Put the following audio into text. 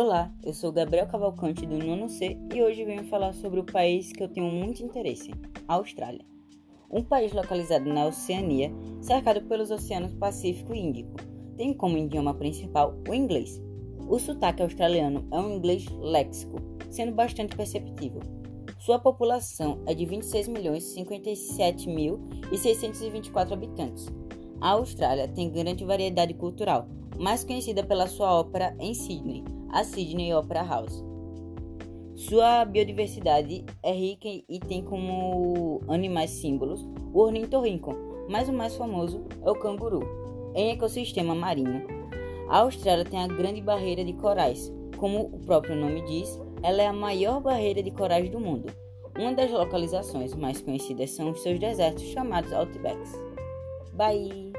Olá, eu sou Gabriel Cavalcante do Nono C e hoje venho falar sobre o país que eu tenho muito interesse, a Austrália. Um país localizado na Oceania, cercado pelos oceanos Pacífico e Índico. Tem como idioma principal o inglês. O sotaque australiano é um inglês léxico, sendo bastante perceptível. Sua população é de 26.057.624 habitantes. A Austrália tem grande variedade cultural, mais conhecida pela sua ópera em Sydney, a Sydney Opera House. Sua biodiversidade é rica e tem como animais símbolos o ornitorrinco, mas o mais famoso é o canguru. Em ecossistema marinho, a Austrália tem a Grande Barreira de Corais. Como o próprio nome diz, ela é a maior barreira de corais do mundo. Uma das localizações mais conhecidas são os seus desertos chamados Outbacks. Bye!